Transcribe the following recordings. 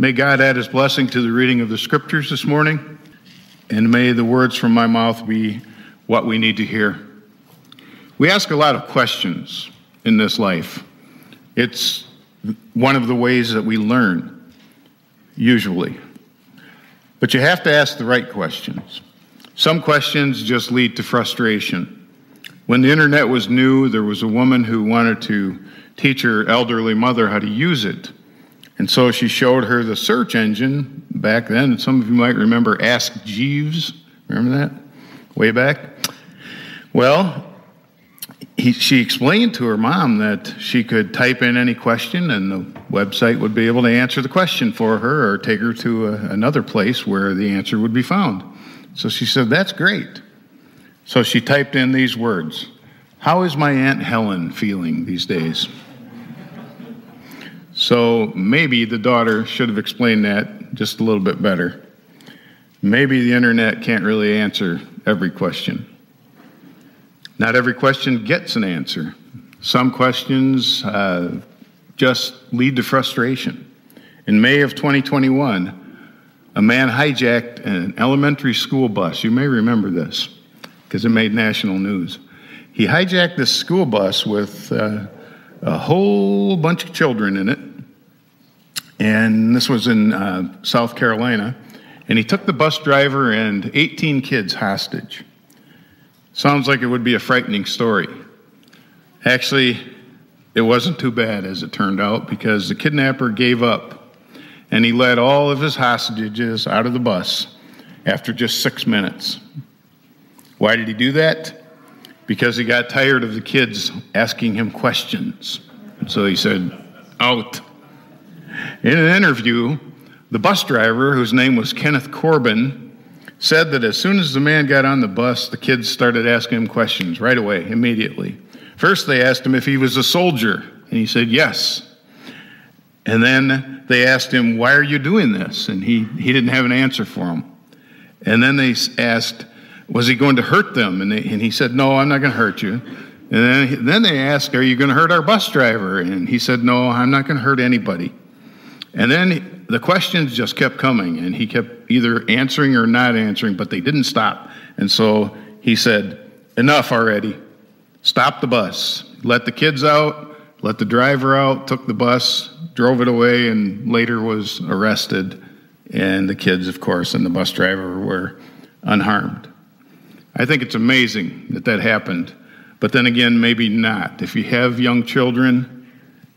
May God add his blessing to the reading of the scriptures this morning, and may the words from my mouth be what we need to hear. We ask a lot of questions in this life. It's one of the ways that we learn, usually. But you have to ask the right questions. Some questions just lead to frustration. When the internet was new, there was a woman who wanted to teach her elderly mother how to use it. And so she showed her the search engine back then. Some of you might remember Ask Jeeves. Remember that? Way back? Well, he, she explained to her mom that she could type in any question and the website would be able to answer the question for her or take her to a, another place where the answer would be found. So she said, That's great. So she typed in these words How is my Aunt Helen feeling these days? So maybe the daughter should have explained that just a little bit better. Maybe the internet can't really answer every question. Not every question gets an answer. Some questions uh, just lead to frustration. In May of 2021, a man hijacked an elementary school bus. You may remember this because it made national news. He hijacked this school bus with uh, a whole bunch of children in it, and this was in uh, South Carolina. And he took the bus driver and 18 kids hostage. Sounds like it would be a frightening story. Actually, it wasn't too bad as it turned out because the kidnapper gave up and he let all of his hostages out of the bus after just six minutes. Why did he do that? Because he got tired of the kids asking him questions. And so he said, Out. In an interview, the bus driver, whose name was Kenneth Corbin, said that as soon as the man got on the bus, the kids started asking him questions right away, immediately. First, they asked him if he was a soldier, and he said yes. And then they asked him, Why are you doing this? And he, he didn't have an answer for them. And then they asked, Was he going to hurt them? And, they, and he said, No, I'm not going to hurt you. And then, then they asked, Are you going to hurt our bus driver? And he said, No, I'm not going to hurt anybody. And then the questions just kept coming, and he kept either answering or not answering, but they didn't stop. And so he said, Enough already. Stop the bus. Let the kids out, let the driver out, took the bus, drove it away, and later was arrested. And the kids, of course, and the bus driver were unharmed. I think it's amazing that that happened. But then again, maybe not. If you have young children,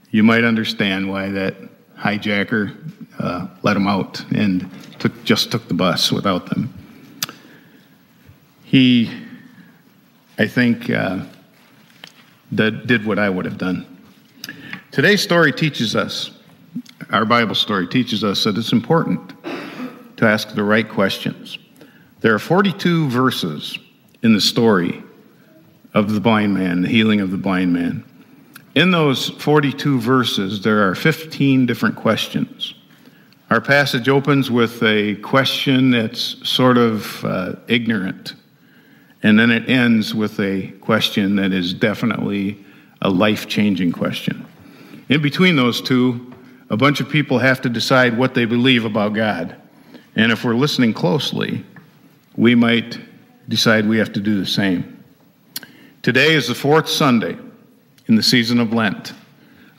you might understand why that hijacker uh, let him out and took, just took the bus without them. He, I think, uh, did, did what I would have done. Today's story teaches us, our Bible story teaches us that it's important to ask the right questions. There are 42 verses in the story of the blind man, the healing of the blind man. In those 42 verses, there are 15 different questions. Our passage opens with a question that's sort of uh, ignorant, and then it ends with a question that is definitely a life changing question. In between those two, a bunch of people have to decide what they believe about God. And if we're listening closely, we might decide we have to do the same. Today is the fourth Sunday in the season of Lent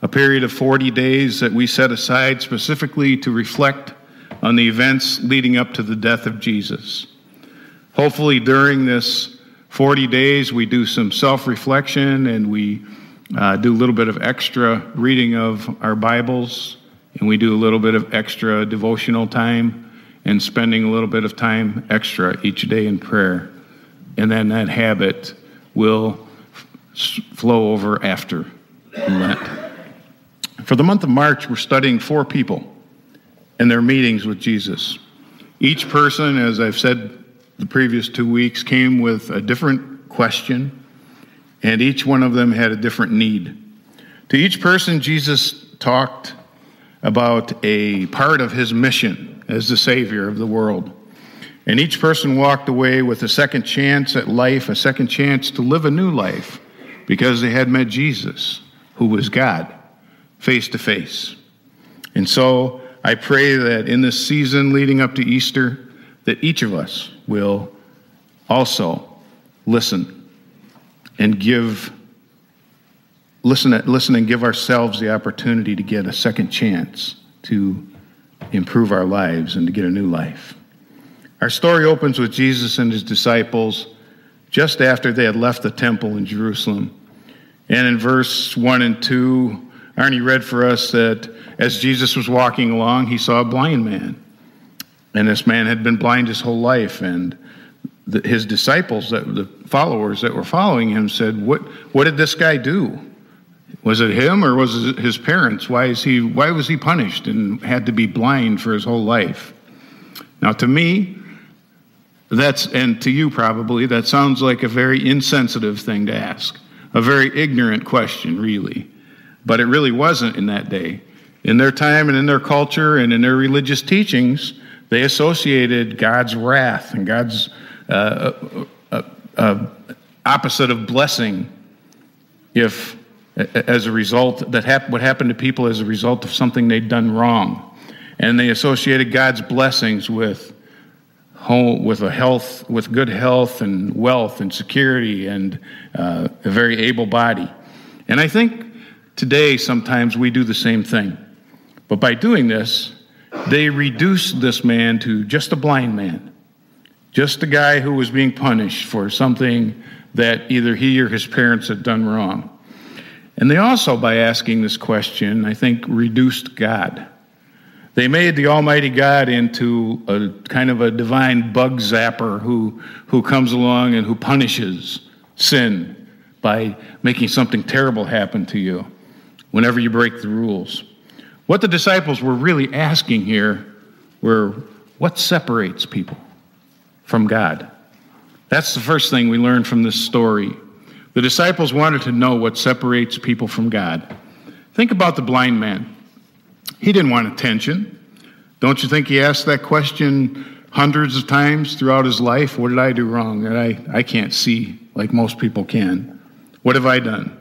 a period of 40 days that we set aside specifically to reflect on the events leading up to the death of Jesus. Hopefully, during this 40 days, we do some self reflection and we uh, do a little bit of extra reading of our Bibles, and we do a little bit of extra devotional time and spending a little bit of time extra each day in prayer. And then that habit will flow over after Lent. For the month of March, we're studying four people and their meetings with Jesus. Each person, as I've said the previous two weeks, came with a different question, and each one of them had a different need. To each person, Jesus talked about a part of his mission as the Savior of the world. And each person walked away with a second chance at life, a second chance to live a new life, because they had met Jesus, who was God face to face. And so I pray that in this season leading up to Easter, that each of us will also listen and give listen, listen and give ourselves the opportunity to get a second chance to improve our lives and to get a new life. Our story opens with Jesus and his disciples just after they had left the temple in Jerusalem. And in verse 1 and 2, Arnie read for us that as Jesus was walking along, he saw a blind man. And this man had been blind his whole life. And the, his disciples, that, the followers that were following him, said, what, what did this guy do? Was it him or was it his parents? Why, is he, why was he punished and had to be blind for his whole life? Now, to me, that's, and to you probably, that sounds like a very insensitive thing to ask, a very ignorant question, really. But it really wasn't in that day. In their time and in their culture and in their religious teachings, they associated God's wrath and God's uh, uh, uh, uh opposite of blessing if as a result that hap- what happened to people as a result of something they'd done wrong and they associated god's blessings with home, with a health with good health and wealth and security and uh, a very able body. And i think today sometimes we do the same thing. But by doing this they reduced this man to just a blind man. Just a guy who was being punished for something that either he or his parents had done wrong. And they also, by asking this question, I think, reduced God. They made the Almighty God into a kind of a divine bug zapper who, who comes along and who punishes sin by making something terrible happen to you whenever you break the rules. What the disciples were really asking here were what separates people from God? That's the first thing we learn from this story. The disciples wanted to know what separates people from God. Think about the blind man. He didn't want attention. Don't you think he asked that question hundreds of times throughout his life? What did I do wrong that I, I can't see like most people can? What have I done?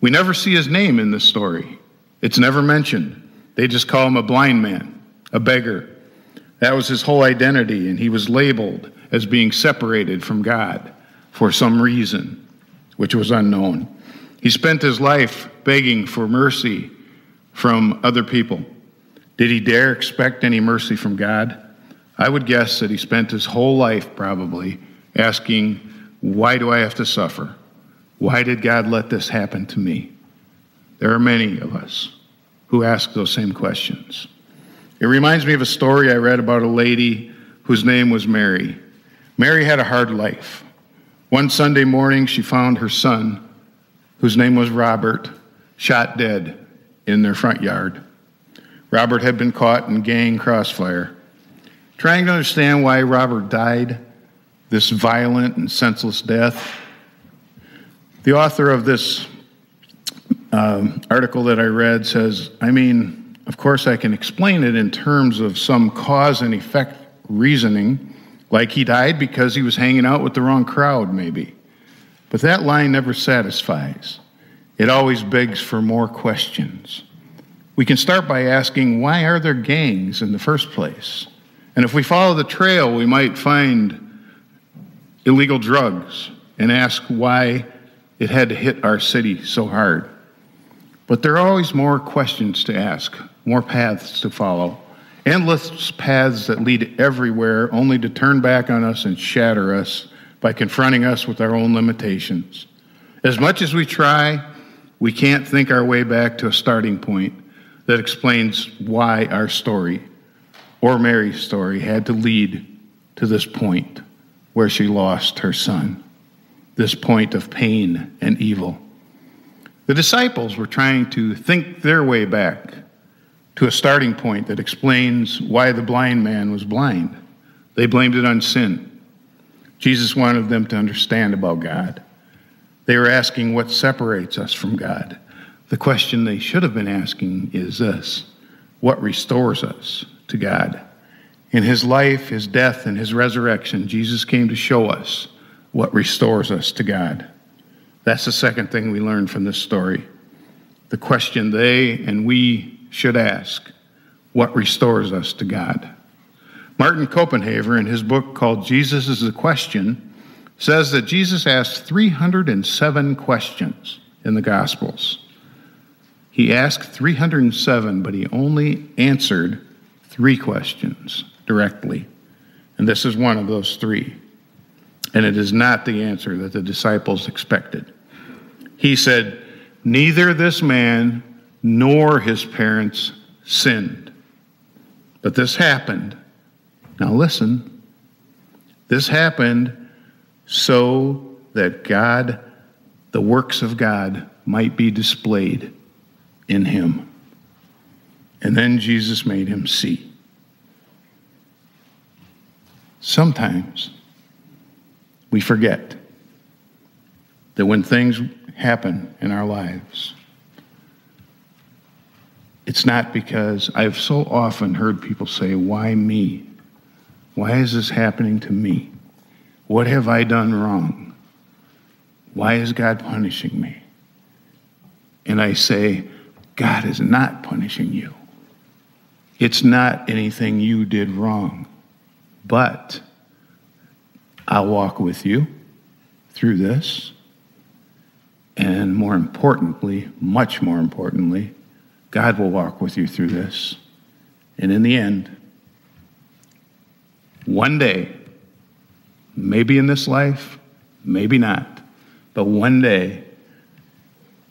We never see his name in this story. It's never mentioned. They just call him a blind man, a beggar. That was his whole identity, and he was labeled as being separated from God for some reason which was unknown. He spent his life begging for mercy from other people. Did he dare expect any mercy from God? I would guess that he spent his whole life probably asking, Why do I have to suffer? Why did God let this happen to me? There are many of us who ask those same questions. It reminds me of a story I read about a lady whose name was Mary. Mary had a hard life. One Sunday morning, she found her son, whose name was Robert, shot dead in their front yard. Robert had been caught in gang crossfire. Trying to understand why Robert died this violent and senseless death, the author of this uh, article that I read says, I mean, of course, I can explain it in terms of some cause and effect reasoning like he died because he was hanging out with the wrong crowd, maybe. But that line never satisfies. It always begs for more questions. We can start by asking why are there gangs in the first place? And if we follow the trail, we might find illegal drugs and ask why it had to hit our city so hard. But there are always more questions to ask, more paths to follow. Endless paths that lead everywhere, only to turn back on us and shatter us by confronting us with our own limitations. As much as we try, we can't think our way back to a starting point that explains why our story, or Mary's story, had to lead to this point where she lost her son, this point of pain and evil. The disciples were trying to think their way back to a starting point that explains why the blind man was blind. They blamed it on sin. Jesus wanted them to understand about God. They were asking what separates us from God. The question they should have been asking is this What restores us to God? In his life, his death, and his resurrection, Jesus came to show us what restores us to God. That's the second thing we learn from this story. The question they and we should ask what restores us to God. Martin Copenhaver, in his book called Jesus is the Question, says that Jesus asked 307 questions in the Gospels. He asked 307, but he only answered three questions directly. And this is one of those three. And it is not the answer that the disciples expected. He said, Neither this man nor his parents sinned. But this happened. Now listen. This happened so that God, the works of God, might be displayed in him. And then Jesus made him see. Sometimes we forget that when things happen in our lives, it's not because I've so often heard people say, Why me? Why is this happening to me? What have I done wrong? Why is God punishing me? And I say, God is not punishing you. It's not anything you did wrong. But I'll walk with you through this. And more importantly, much more importantly, God will walk with you through this. And in the end, one day, maybe in this life, maybe not, but one day,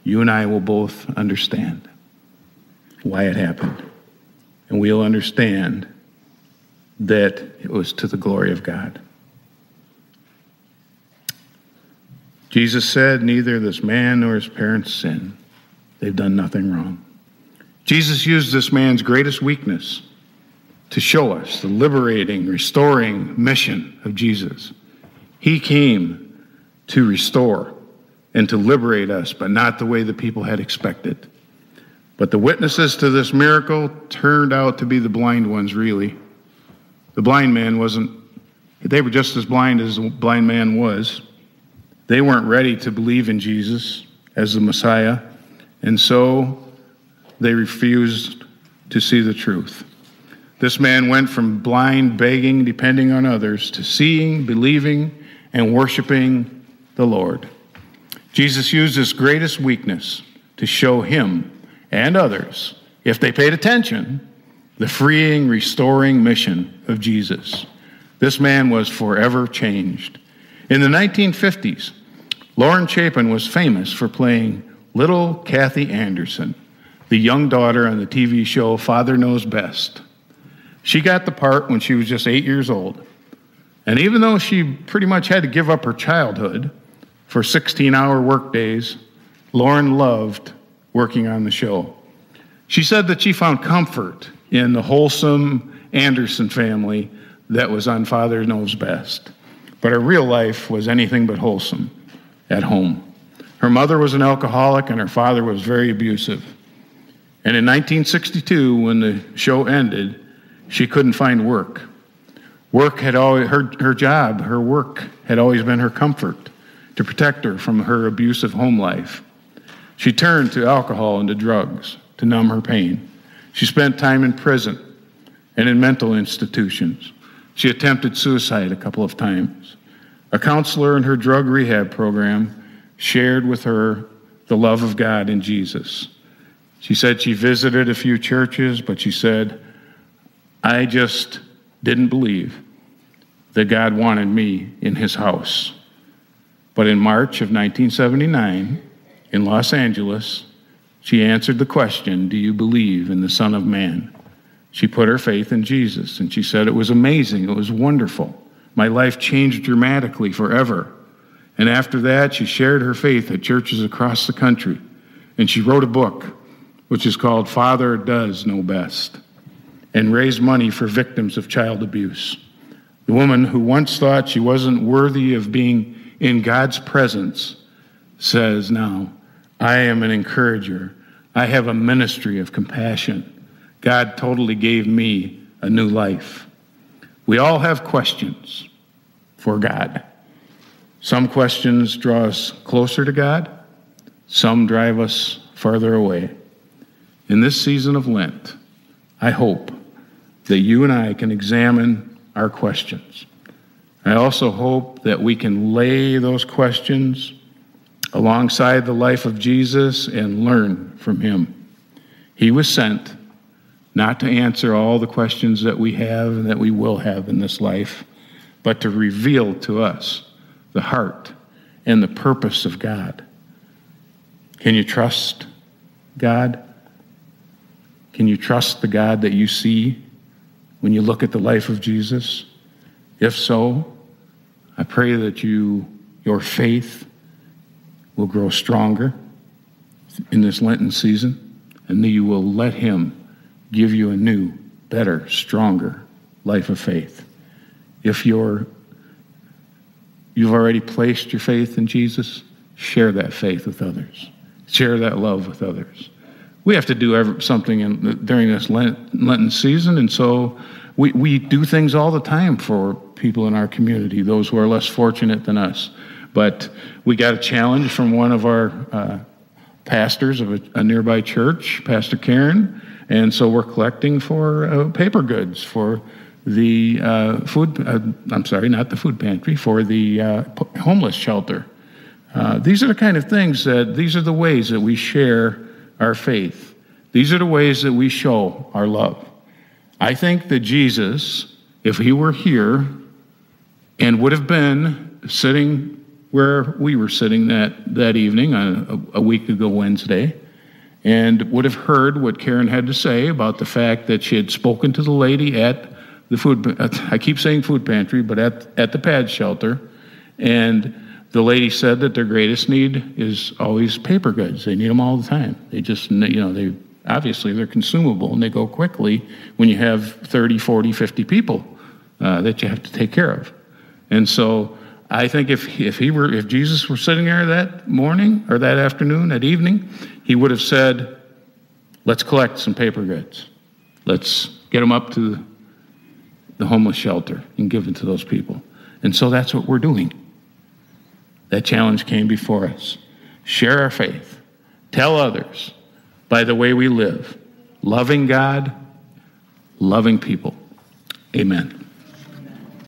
you and I will both understand why it happened. And we'll understand that it was to the glory of God. Jesus said, Neither this man nor his parents sin. They've done nothing wrong. Jesus used this man's greatest weakness to show us the liberating, restoring mission of Jesus. He came to restore and to liberate us, but not the way the people had expected. But the witnesses to this miracle turned out to be the blind ones, really. The blind man wasn't, they were just as blind as the blind man was. They weren't ready to believe in Jesus as the Messiah, and so they refused to see the truth. This man went from blind, begging, depending on others, to seeing, believing, and worshiping the Lord. Jesus used his greatest weakness to show him and others, if they paid attention, the freeing, restoring mission of Jesus. This man was forever changed. In the 1950s, Lauren Chapin was famous for playing little Kathy Anderson, the young daughter on the TV show Father Knows Best. She got the part when she was just eight years old. And even though she pretty much had to give up her childhood for 16 hour workdays, Lauren loved working on the show. She said that she found comfort in the wholesome Anderson family that was on Father Knows Best. But her real life was anything but wholesome at home. Her mother was an alcoholic and her father was very abusive. And in 1962, when the show ended, she couldn't find work. Work had always, her, her job, her work had always been her comfort to protect her from her abusive home life. She turned to alcohol and to drugs to numb her pain. She spent time in prison and in mental institutions. She attempted suicide a couple of times. A counselor in her drug rehab program shared with her the love of God in Jesus. She said she visited a few churches, but she said, I just didn't believe that God wanted me in his house. But in March of 1979, in Los Angeles, she answered the question Do you believe in the Son of Man? She put her faith in Jesus, and she said it was amazing, it was wonderful. My life changed dramatically forever. And after that, she shared her faith at churches across the country. And she wrote a book, which is called Father Does Know Best, and raise money for victims of child abuse. The woman who once thought she wasn't worthy of being in God's presence says now, I am an encourager. I have a ministry of compassion. God totally gave me a new life. We all have questions for God. Some questions draw us closer to God, some drive us farther away. In this season of Lent, I hope that you and I can examine our questions. I also hope that we can lay those questions alongside the life of Jesus and learn from him. He was sent not to answer all the questions that we have and that we will have in this life, but to reveal to us the heart and the purpose of God. Can you trust God? Can you trust the God that you see when you look at the life of Jesus? If so, I pray that you your faith will grow stronger in this Lenten season and that you will let him give you a new, better, stronger life of faith. If you're you've already placed your faith in Jesus, share that faith with others. Share that love with others. We have to do something in, during this Lenten season, and so we, we do things all the time for people in our community, those who are less fortunate than us. But we got a challenge from one of our uh, pastors of a, a, nearby church, Pastor Karen, and so we're collecting for uh, paper goods for the uh, food, uh, I'm sorry, not the food pantry, for the uh, homeless shelter. Uh, these are the kind of things that, these are the ways that we share our faith. These are the ways that we show our love. I think that Jesus, if he were here and would have been sitting where we were sitting that, that evening, a, a week ago Wednesday, and would have heard what Karen had to say about the fact that she had spoken to the lady at the food, I keep saying food pantry, but at, at the pad shelter, and the lady said that their greatest need is always paper goods. They need them all the time. They just, you know, they obviously they're consumable and they go quickly when you have 30, 40, 50 people uh, that you have to take care of. And so I think if, if he were, if Jesus were sitting there that morning or that afternoon, that evening, he would have said, let's collect some paper goods. Let's get them up to the homeless shelter and give them to those people. And so that's what we're doing. That challenge came before us. Share our faith. Tell others by the way we live, loving God, loving people. Amen.